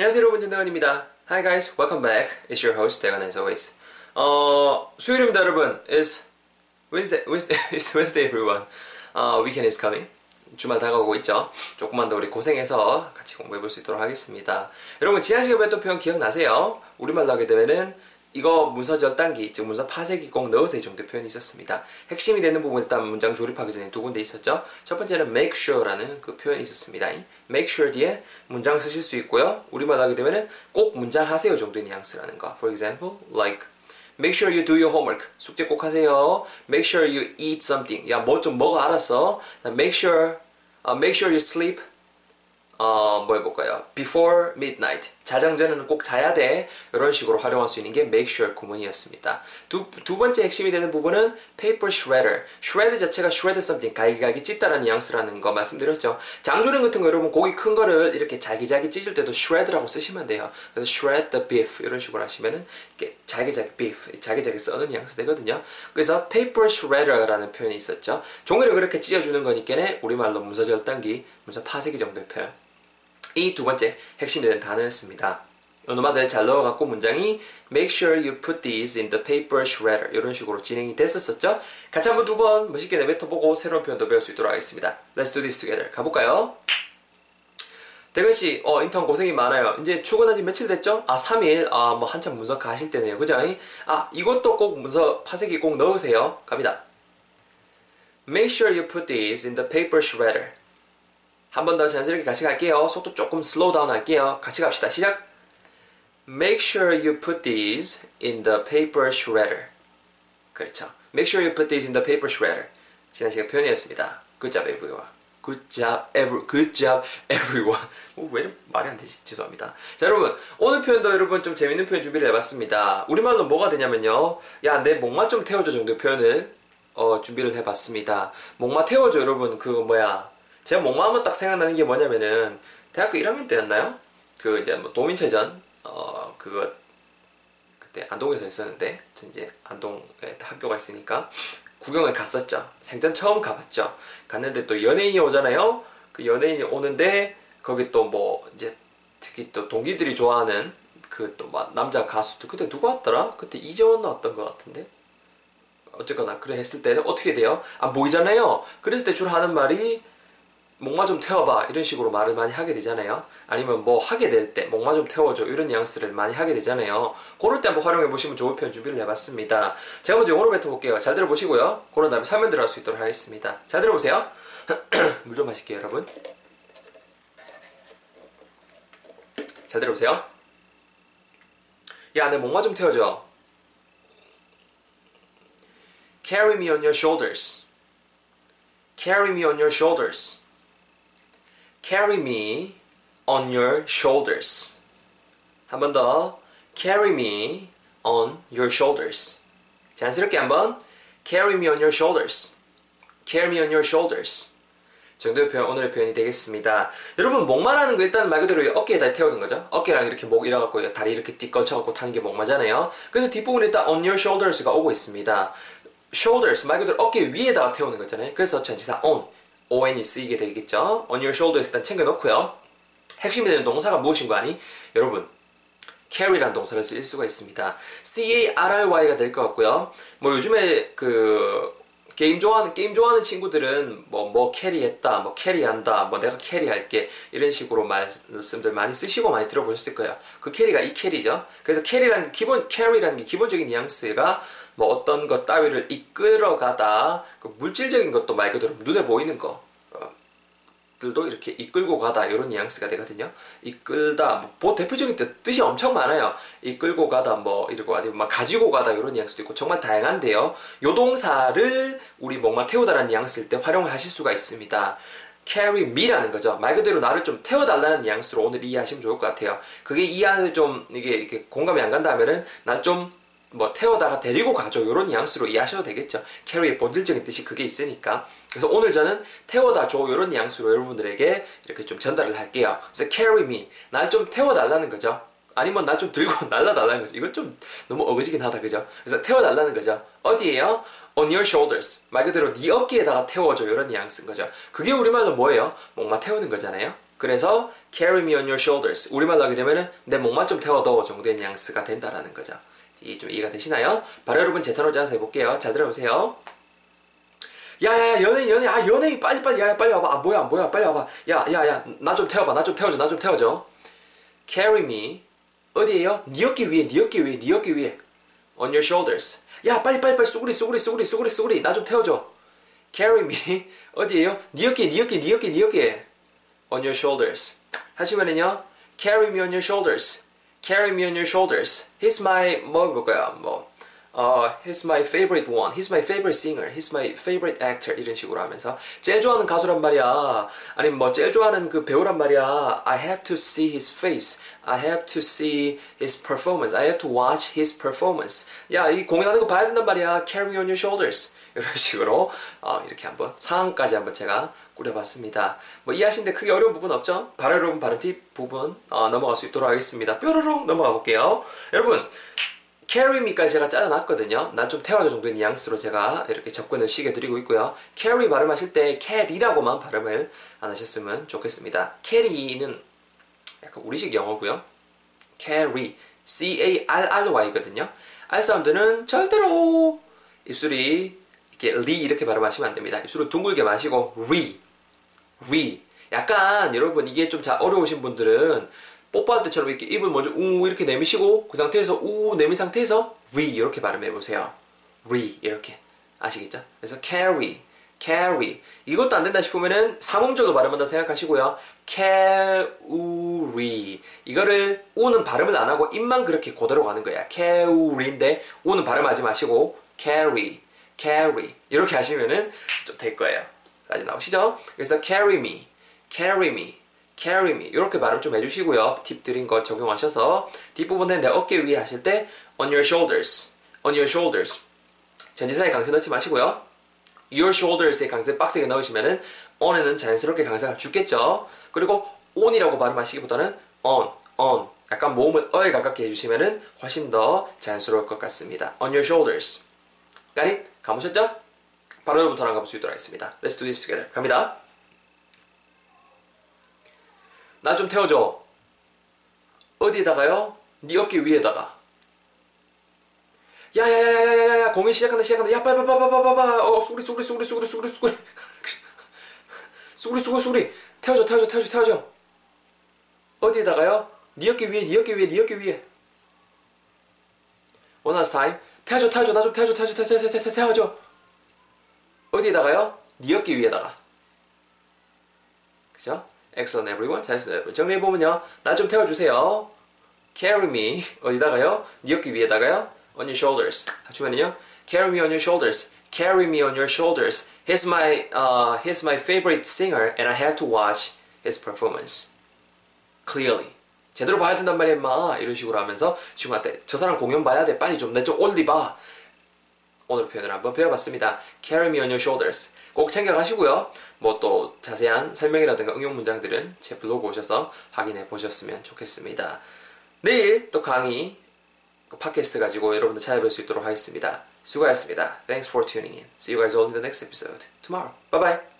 안녕하세요 여러분 전대건입니다. Hi guys, welcome back. It's your host 대건 as always. 어 수요일입니다 여러분. It's Wednesday, Wednesday, it's Wednesday everyone. 어, weekend is coming. 주말 다가오고 있죠. 조금만 더 우리 고생해서 같이 공부해 볼 수 있도록 하겠습니다. 여러분 지난 시간에 배웠던 표현 기억나세요? 우리말로 하게 되면은 이거 문서 절단기, 즉 문서 파쇄기 꼭 넣으세요 이 정도 표현이 있었습니다. 핵심이 되는 부분 일단 문장 조립하기 전에 두 군데 있었죠. 첫 번째는 make sure라는 그 표현이 있었습니다. make sure 뒤에 문장 쓰실 수 있고요. 우리말로 하게 되면은 꼭 문장 하세요 정도의 뉘앙스라는 거. For example, like Make sure you do your homework. 숙제 꼭 하세요. Make sure you eat something. 야, 뭐 좀 먹어 알았어. Make sure, uh, make sure you sleep. 어, 뭐 해볼까요? Before midnight. 자장 전에는 꼭 자야 돼. 이런 식으로 활용할 수 있는 게 make sure 구문이었습니다. 두, 두 번째 핵심이 되는 부분은 paper shredder. shred 자체가 shred something, 갈기갈기 찢다라는 뉘앙스라는 거 말씀드렸죠. 장조림 같은 거 여러분 고기 큰 거를 이렇게 잘기잘기 찢을 때도 shred라고 쓰시면 돼요. 그래서 shred the beef 이런 식으로 하시면은 이렇게 잘기잘기 beef, 잘기잘기 써는 뉘앙스 되거든요. 그래서 paper shredder라는 표현이 있었죠. 종이를 그렇게 찢어주는 거니까 우리말로 문서 절단기, 문서 파쇄기 정도의 표현. 이 두 번째 핵심이 되는 단어였습니다. 오노마들 잘 넣어갖고 문장이 Make sure you put these in the paper shredder 이런 식으로 진행이 됐었었죠. 같이 한번 두 번 멋있게 내뱉어보고 새로운 표현도 배울 수 있도록 하겠습니다. Let's do this together. 가볼까요? 대근씨, 어, 인턴 고생이 많아요. 이제 출근한 지 며칠 됐죠? 아, 3일. 아, 뭐 한참 문서 가실 때네요. 그죠? 아, 이것도 꼭 문서 파쇄기 꼭 넣으세요. 갑니다. Make sure you put these in the paper shredder. 한 번 더 자연스럽게 같이 갈게요. 속도 조금 slow down 할게요. 같이 갑시다. 시작. Make sure you put these in the paper shredder. 그렇죠. Make sure you put these in the paper shredder. 지난 시간 표현이었습니다. Good job everyone. Good job every, good job everyone. 어, 왜 말이 안 되지? 죄송합니다. 자, 여러분. 오늘 표현도 여러분 좀 재밌는 표현 준비를 해봤습니다. 우리말로 뭐가 되냐면요. 야, 내 목마 좀 태워줘 정도의 표현을 어, 준비를 해봤습니다. 목마 태워줘 여러분. 그 뭐야. 제가 목마하면 딱 생각나는 게 뭐냐면은 대학교 1학년 때였나요? 그 이제 뭐 도민체전 어 그거 그때 안동에서 했었는데 저 이제 안동에 학교가 있으니까 구경을 갔었죠. 생전 처음 가봤죠. 갔는데 또 연예인이 오잖아요. 그 연예인이 오는데 거기 또 뭐 이제 특히 또 동기들이 좋아하는 그 또 남자 가수들 그때 누구 왔더라? 그때 이재원 나왔던 것 같은데. 어쨌거나 그래 했을 때는 어떻게 돼요? 안 보이잖아요. 그랬을 때 주로 하는 말이 목마 좀 태워봐. 이런 식으로 말을 많이 하게 되잖아요. 아니면 뭐 하게 될 때 목마 좀 태워줘. 이런 뉘앙스를 많이 하게 되잖아요. 그럴 때 한번 활용해 보시면 좋은 표현 준비를 해봤습니다. 제가 먼저 영어로 뱉어볼게요. 잘 들어보시고요. 그런 다음에 설명 들어갈 수 있도록 하겠습니다. 잘 들어보세요. 물 좀 마실게요 여러분. 잘 들어보세요. 야내 목마 좀 태워줘. Carry me on your shoulders. Carry me on your shoulders carry me on your shoulders. 한 번 더. carry me on your shoulders. 자연스럽게 한번 carry me on your shoulders. carry me on your shoulders. 정도의 표현, 오늘의 표현이 되겠습니다. 여러분, 목마라는 거 일단 말 그대로 어깨에다 태우는 거죠. 어깨랑 이렇게 목 이래갖고 다리 이렇게 띠 걸쳐갖고 타는 게 목마잖아요. 그래서 뒷부분에 일단 on your shoulders가 오고 있습니다. shoulders, 말 그대로 어깨 위에다가 태우는 거잖아요. 그래서 전치사 on. On이 쓰이게 되겠죠. on your shoulders 일단 챙겨놓고요. 핵심이 되는 동사가 무엇인고 하니? 여러분 carry라는 동사를 쓸 수가 있습니다. C-A-R-R-Y가 될 것 같고요. 뭐 요즘에 그 게임 좋아하는 게임 좋아하는 친구들은 뭐뭐 뭐 carry했다, 뭐 carry한다, 뭐 내가 carry할게 이런 식으로 말씀들 많이 쓰시고 많이 들어보셨을 거예요. 그 carry가 이 carry죠. 그래서 carry라는 기본 carry라는 게 기본적인 뉘앙스가 뭐 어떤 것 따위를 이끌어가다 그 물질적인 것도 말 그대로 눈에 보이는 거 들도 이렇게 이끌고 가다 이런 뉘앙스가 되거든요. 이끌다 뭐 대표적인 뜻, 뜻이 엄청 많아요. 이끌고 가다 뭐 이러고 아니면 막 가지고 가다 이런 뉘앙스도 있고 정말 다양한데요. 요 동사를 우리 뭔가 태우다라는 뉘앙스일 때 활용하실 수가 있습니다. carry me라는 거죠. 말 그대로 나를 좀 태워달라는 뉘앙스로 오늘 이해하시면 좋을 것 같아요. 그게 이해하는 좀 이게 공감이 안 간다면은 난좀 뭐 태워다가 데리고 가죠. 이런 뉘앙스로 이해하셔도 되겠죠. 캐리의 본질적인 뜻이 그게 있으니까. 그래서 오늘 저는 태워다 줘 이런 뉘앙스로 여러분들에게 이렇게 좀 전달을 할게요. 그래서 carry me 날 좀 태워달라는 거죠. 아니면 날좀 들고 날라달라는 거죠. 이건 좀 너무 어거지긴 하다 그죠? 그래서 태워달라는 거죠. 어디에요? on your shoulders 말 그대로 네 어깨에다가 태워줘 이런 뉘앙스인 거죠. 그게 우리말로 뭐예요? 목마 태우는 거잖아요. 그래서 carry me on your shoulders. 우리말로 하게 되면은 내 목만 좀 태워도 정도의 뉘앙스가 된다라는 거죠. 이좀 이해가 되시나요? 바로 여러분 제 턴으로 짜서 해볼게요. 잘 들어보세요. 야야야 연예인 연예인. 아 연예인. 빨리 빨리. 야 빨리 와봐. 아 뭐야 뭐야. 빨리 와봐. 야야야. 나 좀 태워봐. 나 좀 태워줘. 나 좀 태워줘. Carry me. 어디에요? 니 어깨 위에 니 어깨 위에 니 어깨 위에. On your shoulders. 야 빨리 빨리 빨리. 쏘구리 쏘구리 쏘구리 쏘구리 쏘구리. 나 좀 태워줘. Carry me. 어디에요? 니 어깨 니 어깨 니 어깨 니 어깨 on your shoulders. 하시면은요? Carry me on your shoulders carry me on your shoulders he's my 뭐 볼까요 뭐 어, he's my favorite one. He's my favorite singer. He's my favorite actor. 이런 식으로 하면서 제일 좋아하는 가수란 말이야. 아니면 뭐 제일 좋아하는 그 배우란 말이야. I have to see his face. I have to see his performance. I have to watch his performance. 야, 이 공연하는 거 봐야 된단 말이야. Carry me on your shoulders. 이런 식으로 어, 이렇게 한번 상황까지 한번 제가 꾸려봤습니다. 뭐 이해하시는데 크게 어려운 부분 없죠? 바로 여러분 발음 팁 부분 어, 넘어갈 수 있도록 하겠습니다. 뾰로롱 넘어가 볼게요. 여러분 carry me까지 제가 짜놨거든요. 난 좀 태워줘 정도의 뉘앙스로 제가 이렇게 접근을 시게 드리고 있고요. carry 발음하실 때 carry라고만 발음을 안 하셨으면 좋겠습니다. carry는 약간 우리식 영어고요. carry, c-a-r-r-y거든요. R 사운드는 절대로 입술이 이렇게 리 이렇게 발음하시면 안 됩니다. 입술을 둥글게 마시고 re, re. 약간 여러분 이게 좀 잘 어려우신 분들은 뽀뽀할 때처럼 이렇게 입을 먼저 우 이렇게 내미시고 그 상태에서 우 내민 상태에서 re 이렇게 발음해 보세요. re 이렇게 아시겠죠? 그래서 carry, carry 이것도 안 된다 싶으면은 삼음절로 발음한다 생각하시고요. carry 이거를 우는 발음을 안 하고 입만 그렇게 그대로 가는 거야. carry인데 우는 발음하지 마시고 carry, carry 이렇게 하시면은 좀 될 거예요. 까지 나오시죠? 그래서 carry me, carry me carry me 이렇게 발음 좀 해주시고요. 팁 드린 거 적용하셔서 뒷부분에 내 어깨 위에 하실 때 on your shoulders, on your shoulders 전지사에 강세 넣지 마시고요. your shoulders에 강세 빡세게 넣으시면은 on에는 자연스럽게 강세가 죽겠죠. 그리고 on이라고 발음하시기보다는 on, on 약간 모음을 어에 가깝게 해주시면은 훨씬 더 자연스러울 것 같습니다. on your shoulders got it? 감으셨죠? 바로 여러분부터 나가볼 수 있도록 하겠습니다. Let's do this together. 갑니다. 나좀 태워줘. 어디에다가요? 네 어깨 위에다가. 야야야야야야야 공연 시작한다 시작한다 야 빨리 빨리 빨리 빨리 빨리 어 수그리 수그리 수그리 수그리 수그리 수그리 수그리 수그리 수그리 태워줘 태워줘 태워줘 태워줘 어디에다가요? 네 어깨 위에 네 어깨 위에 네 어깨 위에 One last time 태워줘 태워줘 나 좀 태워줘 태워줘 태워줘 태워줘 태워줘 어디에다가요? 네 어깨 위에다가 그죠? Excellent everyone 잘했습니다 여러분 정리해보면요 나 좀 태워주세요 Carry me 어디다가요? 네 어깨 위에다가요? On your shoulders 하시면은요 Carry me on your shoulders Carry me on your shoulders He's my, uh, he's my favorite singer and I have to watch his performance clearly 제대로 봐야 된단 말이야 임마 이런 식으로 하면서 친구한테 저 사람 공연 봐야 돼 빨리 좀 내 좀 올리 봐 오늘 표현을 한번 배워봤습니다. Carry me on your shoulders. 꼭 챙겨가시고요. 뭐 또 자세한 설명이라든가 응용 문장들은 제 블로그 오셔서 확인해 보셨으면 좋겠습니다. 내일 또 강의 팟캐스트 가지고 여러분들 찾아뵐 수 있도록 하겠습니다. 수고하셨습니다. Thanks for tuning in. See you guys all in the next episode tomorrow. Bye bye.